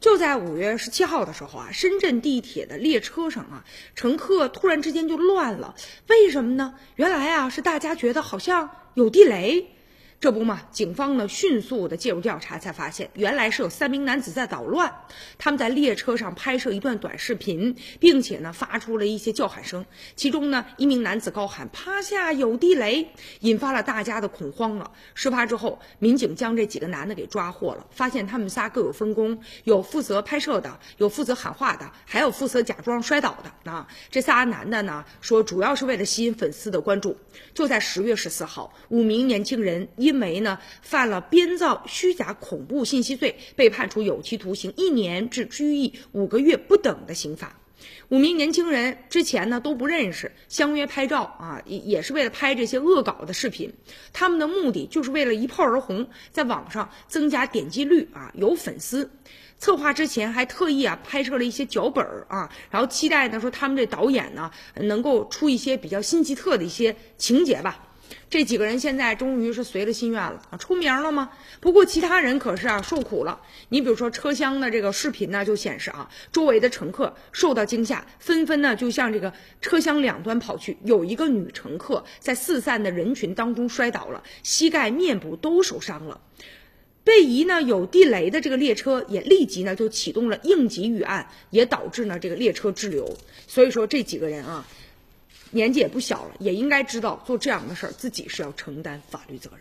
就在五月十七号的时候啊，深圳地铁的列车上啊，乘客突然之间就乱了，为什么呢？原来啊，是大家觉得好像有地雷。这不嘛，警方呢迅速的介入调查，才发现原来是有三名男子在捣乱。他们在列车上拍摄一段短视频，并且呢发出了一些叫喊声。其中呢一名男子高喊“趴下，有地雷”，引发了大家的恐慌了。事发之后，民警将这几个男的给抓获了，发现他们仨各有分工，有负责拍摄的，有负责喊话的，还有负责假装摔倒的。啊，这仨男的呢说主要是为了吸引粉丝的关注。就在十月十四号，五名年轻人。因因为呢犯了编造虚假恐怖信息罪，被判处有期徒刑一年至拘役五个月不等的刑罚。五名年轻人之前呢都不认识，相约拍照啊，也也是为了拍这些恶搞的视频。他们的目的就是为了一炮而红，在网上增加点击率啊，有粉丝。策划之前还特意啊拍摄了一些脚本啊，然后期待呢说他们这导演呢能够出一些比较新奇特的一些情节吧。这几个人现在终于是随了心愿了啊，出名了吗？不过其他人可是啊受苦了。你比如说车厢的这个视频呢，就显示啊，周围的乘客受到惊吓，纷纷呢就向这个车厢两端跑去。有一个女乘客在四散的人群当中摔倒了，膝盖、面部都受伤了。被疑呢有地雷的这个列车也立即呢就启动了应急预案，也导致呢这个列车滞留。所以说这几个人啊。年纪也不小了，也应该知道做这样的事儿，自己是要承担法律责任。